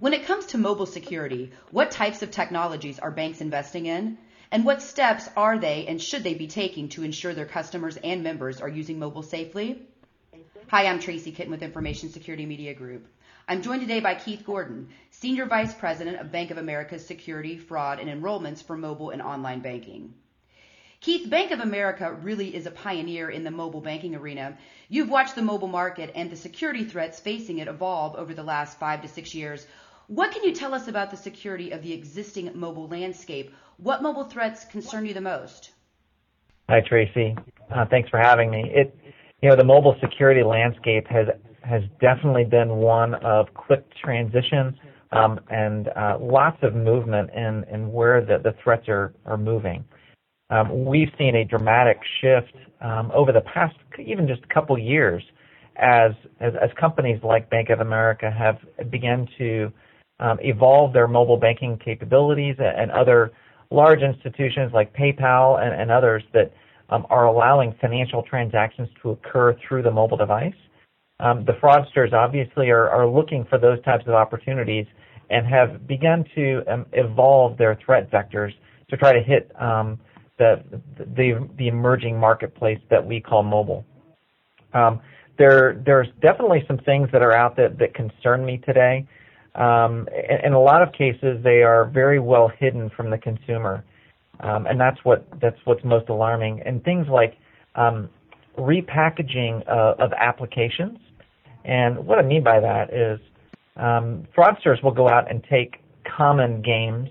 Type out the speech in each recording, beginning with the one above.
When it comes to mobile security, what types of technologies are banks investing in? And what steps are they and should they be taking to ensure their customers and members are using mobile safely? Hi, I'm Tracy Kitten with Information Security Media Group. I'm joined today by Keith Gordon, Senior Vice President of Bank of America's Security, Fraud, and Enrollments for Mobile and Online Banking. Keith, Bank of America really is a pioneer in the mobile banking arena. You've watched the mobile market and the security threats facing it evolve over the last five to six years. What can you tell us about the security of the existing mobile landscape? What mobile threats concern you the most? Hi, Tracy. Uh, thanks for having me. It, you know, the mobile security landscape has has definitely been one of quick transition um, and uh, lots of movement in, in where the, the threats are, are moving. Um, we've seen a dramatic shift um, over the past even just a couple years as, as, as companies like Bank of America have begun to um, evolve their mobile banking capabilities and other large institutions like PayPal and, and others that um, are allowing financial transactions to occur through the mobile device. Um, the fraudsters obviously are, are looking for those types of opportunities and have begun to um, evolve their threat vectors to try to hit um, the, the, the emerging marketplace that we call mobile. Um, there there's definitely some things that are out that, that concern me today. Um, in, a lot of cases, they are very well hidden from the consumer, um, and that's what that's what's most alarming. And things like um, repackaging uh, of applications. And what I mean by that is um, fraudsters will go out and take common games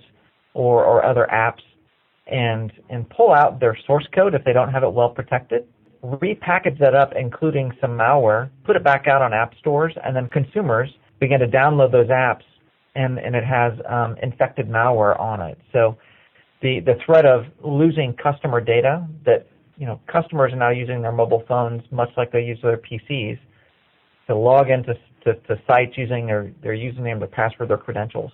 or, or other apps and and pull out their source code if they don't have it well protected, repackage that up, including some malware, put it back out on app stores, and then consumers begin to download those apps, and and it has um, infected malware on it. So the the threat of losing customer data that you know customers are now using their mobile phones much like they use their PCs to log into to, to sites using their their username, their password, their credentials,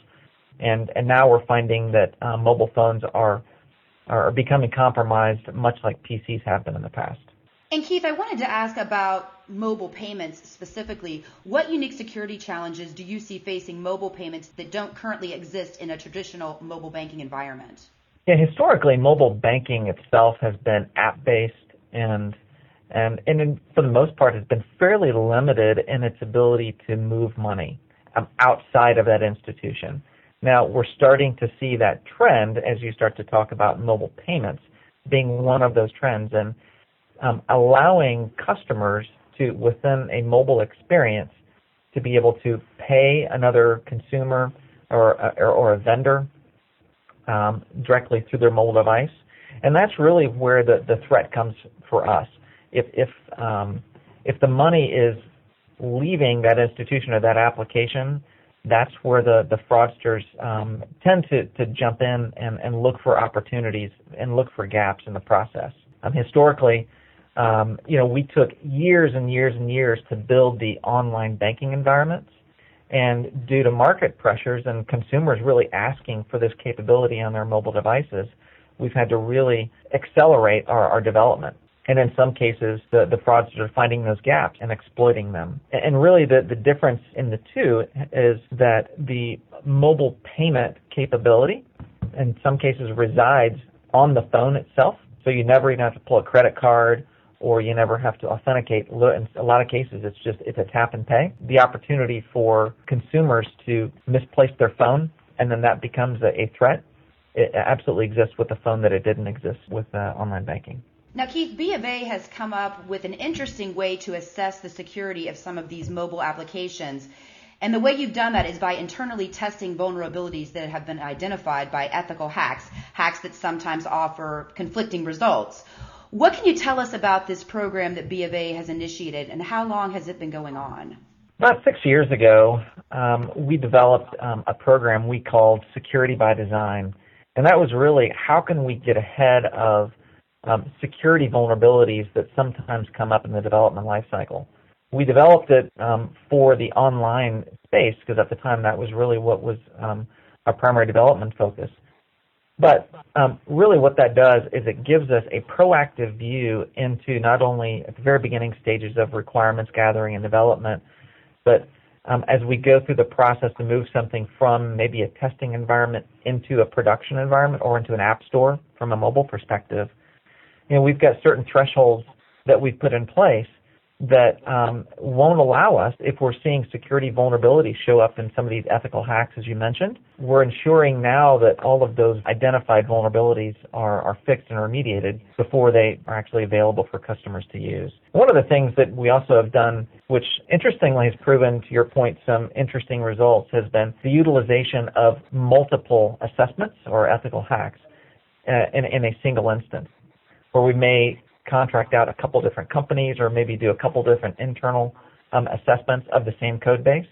and and now we're finding that uh, mobile phones are are becoming compromised, much like PCs have been in the past. And Keith, I wanted to ask about mobile payments specifically. What unique security challenges do you see facing mobile payments that don't currently exist in a traditional mobile banking environment? Yeah, historically, mobile banking itself has been app-based and and and in, for the most part has been fairly limited in its ability to move money um, outside of that institution. Now, we're starting to see that trend as you start to talk about mobile payments being one of those trends and um, allowing customers to, within a mobile experience, to be able to pay another consumer or, or, or a vendor um, directly through their mobile device. And that's really where the, the threat comes for us. If, if, um, if the money is leaving that institution or that application that's where the, the fraudsters um, tend to, to jump in and, and look for opportunities and look for gaps in the process. Um, historically, um, you know, we took years and years and years to build the online banking environments. And due to market pressures and consumers really asking for this capability on their mobile devices, we've had to really accelerate our, our development. And in some cases, the, the fraudsters are finding those gaps and exploiting them. And really the, the difference in the two is that the mobile payment capability in some cases resides on the phone itself. So you never even have to pull a credit card or you never have to authenticate. In a lot of cases, it's just, it's a tap and pay. The opportunity for consumers to misplace their phone and then that becomes a, a threat. It absolutely exists with the phone that it didn't exist with uh, online banking. Now, Keith, B of A has come up with an interesting way to assess the security of some of these mobile applications. And the way you've done that is by internally testing vulnerabilities that have been identified by ethical hacks, hacks that sometimes offer conflicting results. What can you tell us about this program that B of A has initiated and how long has it been going on? About six years ago, um, we developed um, a program we called Security by Design. And that was really how can we get ahead of um, security vulnerabilities that sometimes come up in the development lifecycle. We developed it um, for the online space because at the time that was really what was um, our primary development focus. But um, really, what that does is it gives us a proactive view into not only at the very beginning stages of requirements gathering and development, but um, as we go through the process to move something from maybe a testing environment into a production environment or into an app store from a mobile perspective, you know, we've got certain thresholds that we've put in place that um, won't allow us, if we're seeing security vulnerabilities show up in some of these ethical hacks, as you mentioned, we're ensuring now that all of those identified vulnerabilities are, are fixed and remediated before they are actually available for customers to use. One of the things that we also have done, which interestingly has proven, to your point, some interesting results, has been the utilization of multiple assessments or ethical hacks uh, in, in a single instance, where we may contract out a couple different companies or maybe do a couple different internal um, assessments of the same code base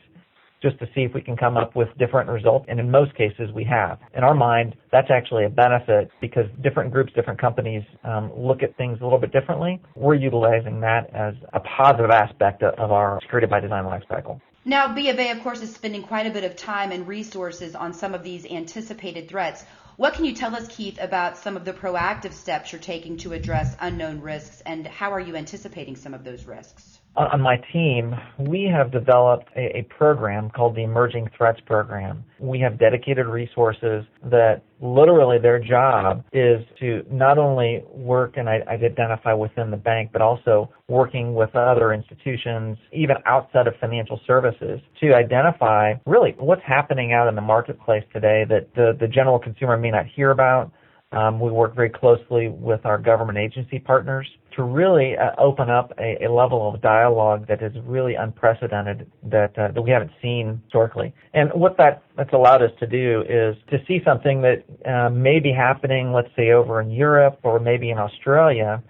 just to see if we can come up with different results. And in most cases, we have. In our mind, that's actually a benefit because different groups, different companies um, look at things a little bit differently. We're utilizing that as a positive aspect of our security by design lifecycle. Now, B of A, of course, is spending quite a bit of time and resources on some of these anticipated threats. What can you tell us, Keith, about some of the proactive steps you're taking to address unknown risks, and how are you anticipating some of those risks? Uh, on my team, we have developed a, a, program called the Emerging Threats Program. We have dedicated resources that literally their job is to not only work and identify within the bank, but also working with other institutions, even outside of financial services, to identify really what's happening out in the marketplace today that the, the general consumer may not hear about um, we work very closely with our government agency partners to really uh, open up a, a, level of dialogue that is really unprecedented that uh, that we haven't seen historically. And what that that's allowed us to do is to see something that uh, may be happening, let's say over in Europe or maybe in Australia,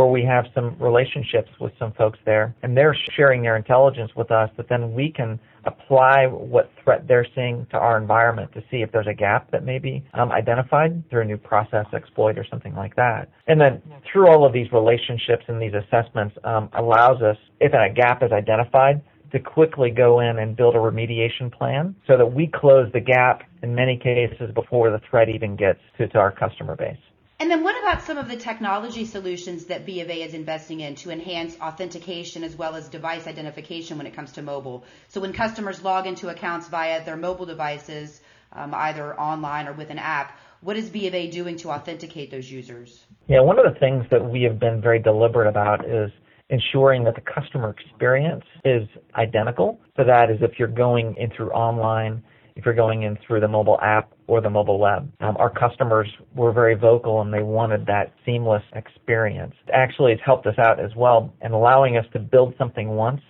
where we have some relationships with some folks there, and they're sharing their intelligence with us, that then we can apply what threat they're seeing to our environment to see if there's a gap that may be um, identified through a new process exploit or something like that. And then through all of these relationships and these assessments um, allows us, if a gap is identified, to quickly go in and build a remediation plan so that we close the gap in many cases before the threat even gets to, to our customer base. And then what about some of the technology solutions that B of A is investing in to enhance authentication as well as device identification when it comes to mobile? So when customers log into accounts via their mobile devices, um, either online or with an app, what is B of A doing to authenticate those users? Yeah, one of the things that we have been very deliberate about is ensuring that the customer experience is identical. So that is if you're going in through online if you're going in through the mobile app or the mobile web. Um, our customers were very vocal and they wanted that seamless experience. Actually, it's helped us out as well in allowing us to build something once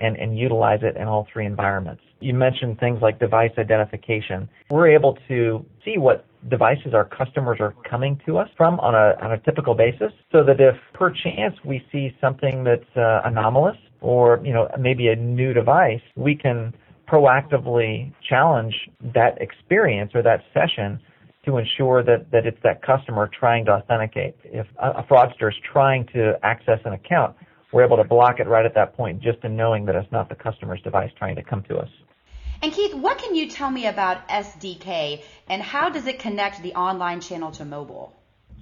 and, and utilize it in all three environments. You mentioned things like device identification. We're able to see what devices our customers are coming to us from on a, on a typical basis so that if per chance we see something that's uh, anomalous or, you know, maybe a new device, we can proactively challenge that experience or that session to ensure that, that it's that customer trying to authenticate. If a, a fraudster is trying to access an account, we're able to block it right at that point just in knowing that it's not the customer's device trying to come to us. And Keith, what can you tell me about SDK and how does it connect the online channel to mobile?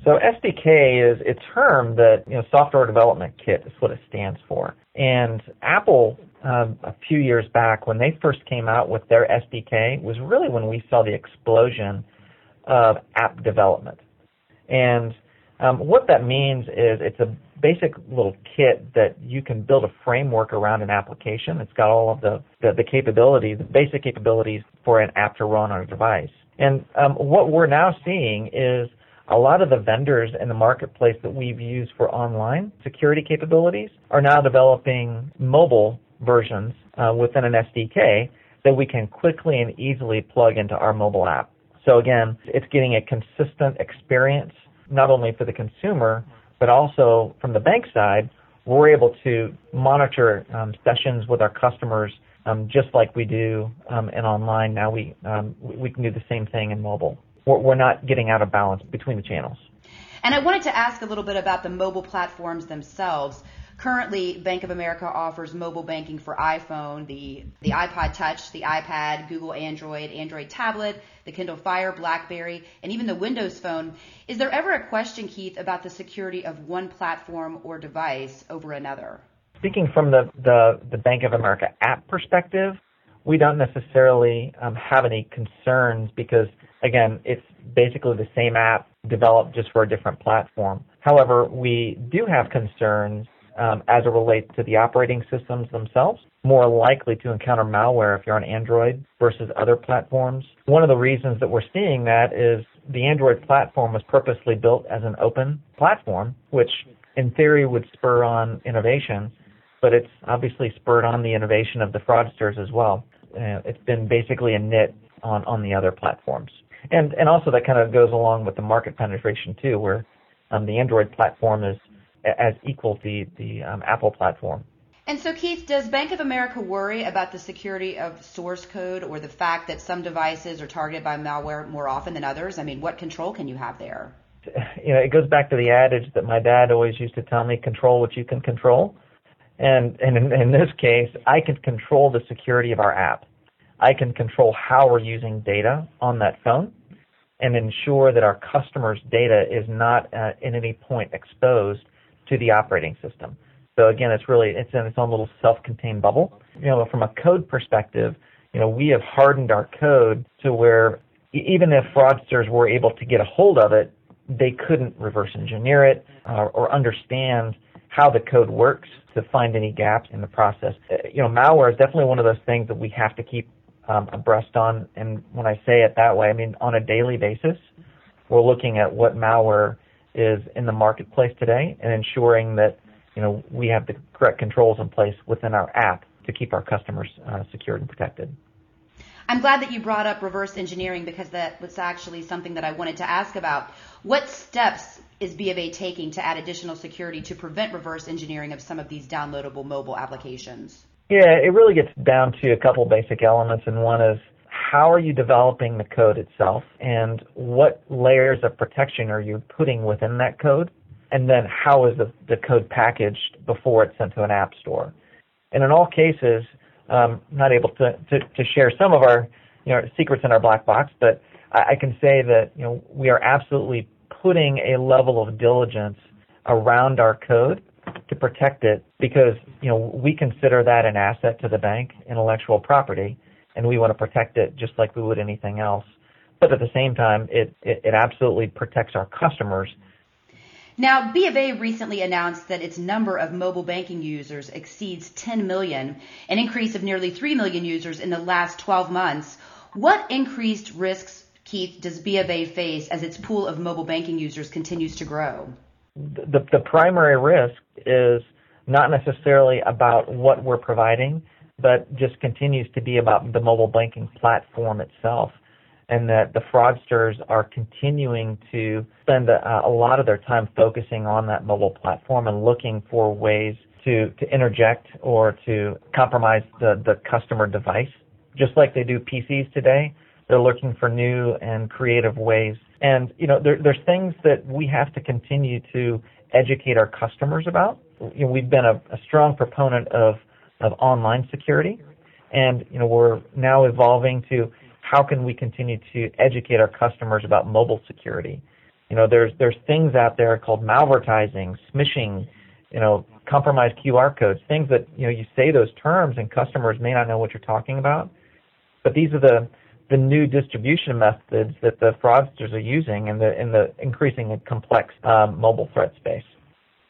So SDK is a term that, you know, software development kit is what it stands for. And Apple, um, a few years back, when they first came out with their SDK, was really when we saw the explosion of app development. And um, what that means is it's a basic little kit that you can build a framework around an application. It's got all of the, the, the capabilities, the basic capabilities for an app to run on a device. And um, what we're now seeing is a lot of the vendors in the marketplace that we've used for online security capabilities are now developing mobile versions uh, within an SDK that we can quickly and easily plug into our mobile app. So again, it's getting a consistent experience not only for the consumer, but also from the bank side, we're able to monitor um, sessions with our customers um, just like we do um, in online. Now we um, we can do the same thing in mobile we're not getting out of balance between the channels. And I wanted to ask a little bit about the mobile platforms themselves. Currently, Bank of America offers mobile banking for iPhone, the, the iPod Touch, the iPad, Google Android, Android tablet, the Kindle Fire, BlackBerry, and even the Windows Phone. Is there ever a question, Keith, about the security of one platform or device over another? Speaking from the, the, the Bank of America app perspective, we don't necessarily um, have any concerns because, again, it's basically the same app developed just for a different platform. However, we do have concerns um, as it relates to the operating systems themselves. More likely to encounter malware if you're on Android versus other platforms. One of the reasons that we're seeing that is the Android platform was purposely built as an open platform, which in theory would spur on innovation, but it's obviously spurred on the innovation of the fraudsters as well. Uh, it's been basically a nit on, on the other platforms. And, and also that kind of goes along with the market penetration too, where um, the Android platform is as equal to the, the um, Apple platform. And so, Keith, does Bank of America worry about the security of source code or the fact that some devices are targeted by malware more often than others? I mean, what control can you have there? You know, it goes back to the adage that my dad always used to tell me: control what you can control. And, and in, in this case, I can control the security of our app. I can control how we're using data on that phone and ensure that our customers' data is not uh, at any point exposed to the operating system. So again, it's really it's in its own little self-contained bubble. You know, from a code perspective, you know, we have hardened our code to where even if fraudsters were able to get a hold of it, they couldn't reverse engineer it uh, or understand how the code works to find any gaps in the process. Uh, you know, malware is definitely one of those things that we have to keep um, abreast on. And when I say it that way, I mean on a daily basis, we're looking at what malware is in the marketplace today and ensuring that you know we have the correct controls in place within our app to keep our customers uh, secured and protected. I'm glad that you brought up reverse engineering because that was actually something that I wanted to ask about. What steps is B of A taking to add additional security to prevent reverse engineering of some of these downloadable mobile applications? Yeah, it really gets down to a couple basic elements, and one is how are you developing the code itself, and what layers of protection are you putting within that code, and then how is the, the code packaged before it's sent to an app store. And in all cases, um, I'm not able to, to, to share some of our you know, secrets in our black box, but I, I can say that you know we are absolutely putting a level of diligence around our code to protect it because you know we consider that an asset to the bank, intellectual property, and we want to protect it just like we would anything else. But at the same time, it, it, it absolutely protects our customers. Now, B of A recently announced that its number of mobile banking users exceeds 10 million, an increase of nearly 3 million users in the last 12 months. What increased risks, Keith, does B of A face as its pool of mobile banking users continues to grow? The, the primary risk is not necessarily about what we're providing, but just continues to be about the mobile banking platform itself. And that the fraudsters are continuing to spend a, a lot of their time focusing on that mobile platform and looking for ways to, to interject or to compromise the, the customer device. Just like they do PCs today, they're looking for new and creative ways. And, you know, there, there's things that we have to continue to educate our customers about. You know, we've been a, a strong proponent of of online security. And, you know, we're now evolving to how can we continue to educate our customers about mobile security. You know, there's, there's things out there called malvertising, smishing, you know, compromised QR codes, things that, you know, you say those terms and customers may not know what you're talking about. But these are the, the new distribution methods that the fraudsters are using in the, in the increasingly complex um, mobile threat space.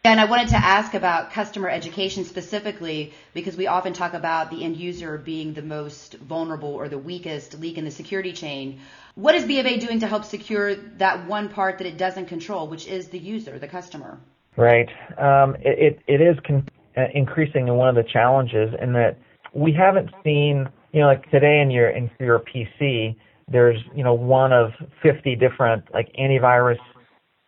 And I wanted to ask about customer education specifically because we often talk about the end user being the most vulnerable or the weakest link in the security chain. What is B of A doing to help secure that one part that it doesn't control, which is the user, the customer? Right. Um, it, it, it is con- uh, increasing in one of the challenges in that we haven't seen, you know, like today in your in your PC, there's you know one of 50 different like antivirus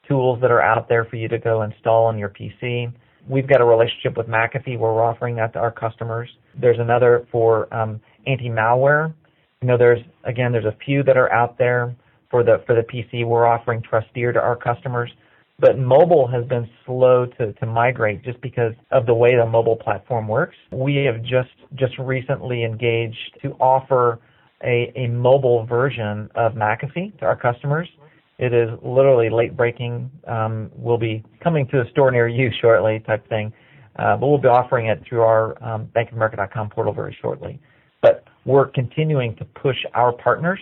tools that are out there for you to go install on your PC. We've got a relationship with McAfee where we're offering that to our customers. There's another for um, anti-malware. You know, there's again, there's a few that are out there for the for the PC. We're offering Trusteer to our customers, but mobile has been slow to, to migrate just because of the way the mobile platform works. We have just just recently engaged to offer a, a mobile version of McAfee to our customers it is literally late breaking. Um, we'll be coming to a store near you shortly, type thing. Uh, but we'll be offering it through our um, bankofamerica.com portal very shortly. But we're continuing to push our partners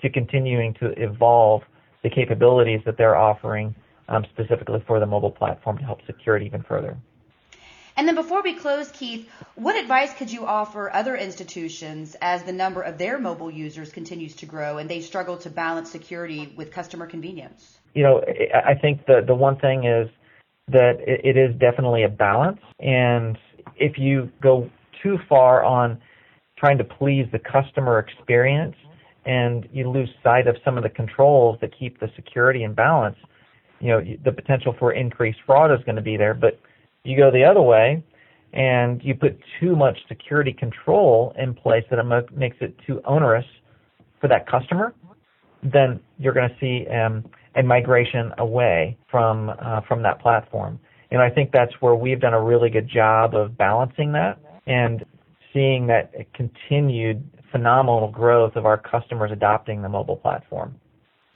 to continuing to evolve the capabilities that they're offering um, specifically for the mobile platform to help secure it even further. And then before we close, Keith, what advice could you offer other institutions as the number of their mobile users continues to grow and they struggle to balance security with customer convenience? You know, I think the the one thing is that it is definitely a balance, and if you go too far on trying to please the customer experience and you lose sight of some of the controls that keep the security in balance, you know, the potential for increased fraud is going to be there, but you go the other way and you put too much security control in place that it makes it too onerous for that customer, then you're going to see um, a migration away from uh, from that platform. And I think that's where we've done a really good job of balancing that and seeing that continued phenomenal growth of our customers adopting the mobile platform.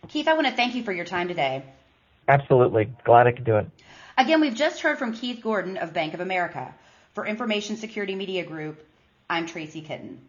Keith, I want to thank you for your time today. Absolutely. Glad I could do it. Again, we've just heard from Keith Gordon of Bank of America. For Information Security Media Group, I'm Tracy Kitten.